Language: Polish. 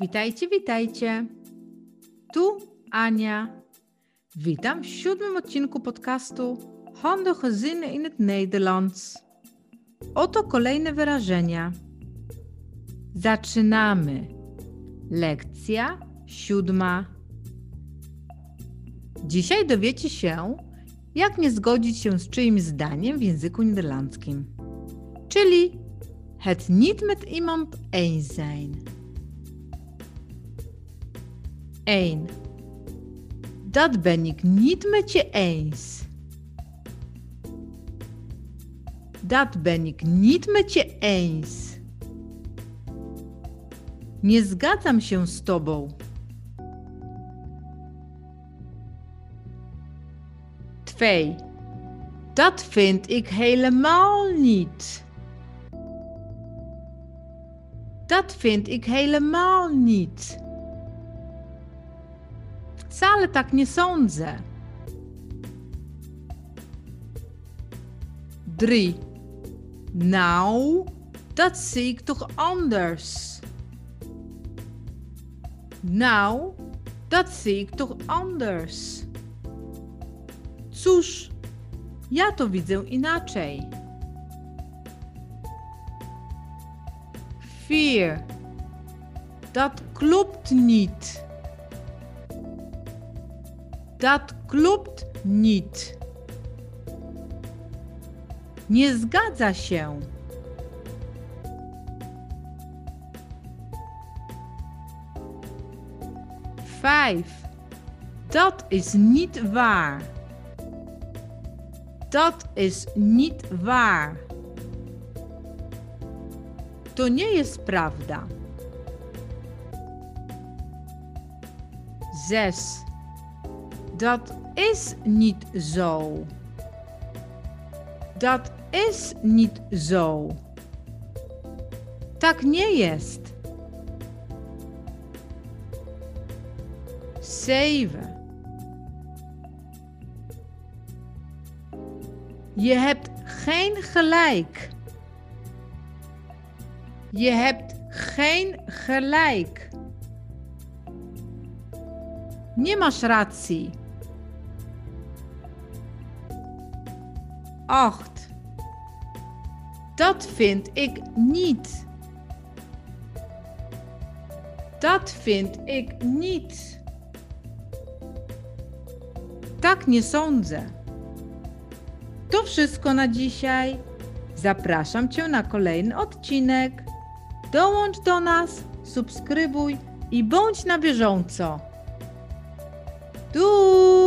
Witajcie, witajcie. Tu Ania. Witam w siódmym odcinku podcastu Honden gezinnen in het Nederlands. Oto kolejne wyrażenia. Zaczynamy. Lekcja siódma. Dzisiaj dowiecie się, jak nie zgodzić się z czyimś zdaniem w języku niderlandzkim. Czyli het niet met iemand eens zijn. 1. Dat ben ik niet met je eens. Dat ben ik niet met je eens. Nie zgadzam się z tobą. 2. Dat vind ik helemaal niet. Dat vind ik helemaal niet. Wcale tak nie sądzę. 3. Nou, dat zie ik toch anders. Nou, dat zie ik toch anders. Cóż, ja to widzę inaczej. 4. Dat klopt niet. Dat klopt niet. Nie zgadza się. Vijf. Dat is niet waar. Dat is niet waar. To nie jest prawda. Zes. Dat is niet zo. Dat is niet zo. Tak nie jest. 7. Je hebt geen gelijk. Je hebt geen gelijk. Nie masz racji. 8. Dat vind ik niet. Dat vind ik niet. Tak nie sądzę. To wszystko na dzisiaj. Zapraszam Cię na kolejny odcinek. Dołącz do nas, subskrybuj i bądź na bieżąco. Du!